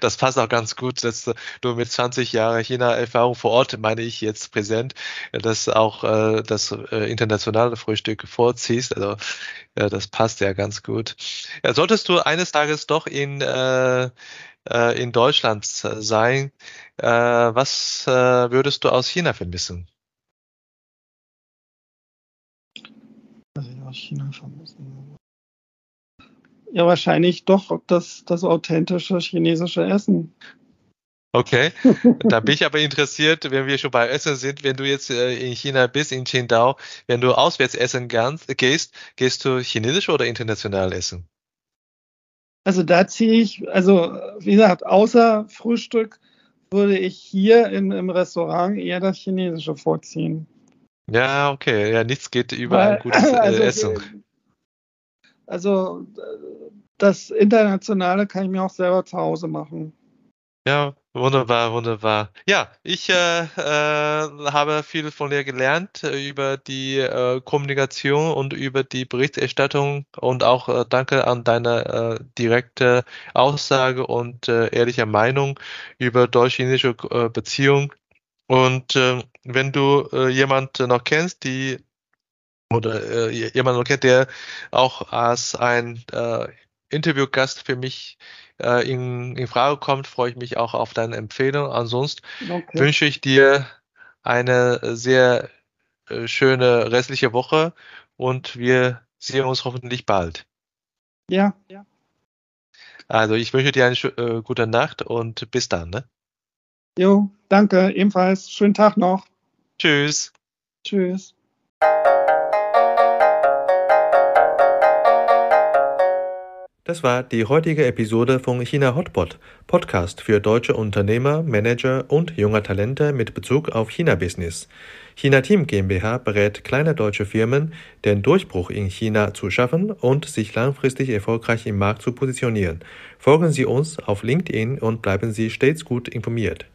Das passt auch ganz gut, dass du mit 20 Jahren China-Erfahrung vor Ort, meine ich jetzt präsent, dass auch äh, das äh, internationale Frühstück vorziehst. Also das passt ja ganz gut. Ja, solltest du eines Tages doch in, äh, äh, in Deutschland sein, äh, was äh, würdest du aus China vermissen? Was ich aus China vermissen Ja, wahrscheinlich doch das, das authentische chinesische Essen. Okay, da bin ich aber interessiert, wenn wir schon bei Essen sind, wenn du jetzt äh, in China bist, in Qingdao, wenn du auswärts essen gehst, gehst du chinesisch oder international essen? Also da ziehe ich, also wie gesagt, außer Frühstück würde ich hier in, im Restaurant eher das Chinesische vorziehen. Ja, okay, ja, nichts geht über Weil, ein gutes äh, also, Essen. Also das Internationale kann ich mir auch selber zu Hause machen. Ja, wunderbar, wunderbar. Ja, ich äh, äh, habe viel von dir gelernt äh, über die äh, Kommunikation und über die Berichterstattung und auch äh, danke an deine äh, direkte Aussage und äh, ehrliche Meinung über deutsch-chinesische äh, Beziehung. Und äh, wenn du äh, jemand noch kennst, die oder äh, jemand noch kennt, der auch als ein äh, Interviewgast für mich äh, in, in Frage kommt, freue ich mich auch auf deine Empfehlung. Ansonsten okay. wünsche ich dir eine sehr äh, schöne restliche Woche und wir sehen uns hoffentlich bald. Ja. ja. Also ich wünsche dir eine äh, gute Nacht und bis dann. Ne? Jo, danke, ebenfalls. Schönen Tag noch. Tschüss. Tschüss. Das war die heutige Episode von China Hotpot, Podcast für deutsche Unternehmer, Manager und junge Talente mit Bezug auf China-Business. China Team GmbH berät kleine deutsche Firmen, den Durchbruch in China zu schaffen und sich langfristig erfolgreich im Markt zu positionieren. Folgen Sie uns auf LinkedIn und bleiben Sie stets gut informiert.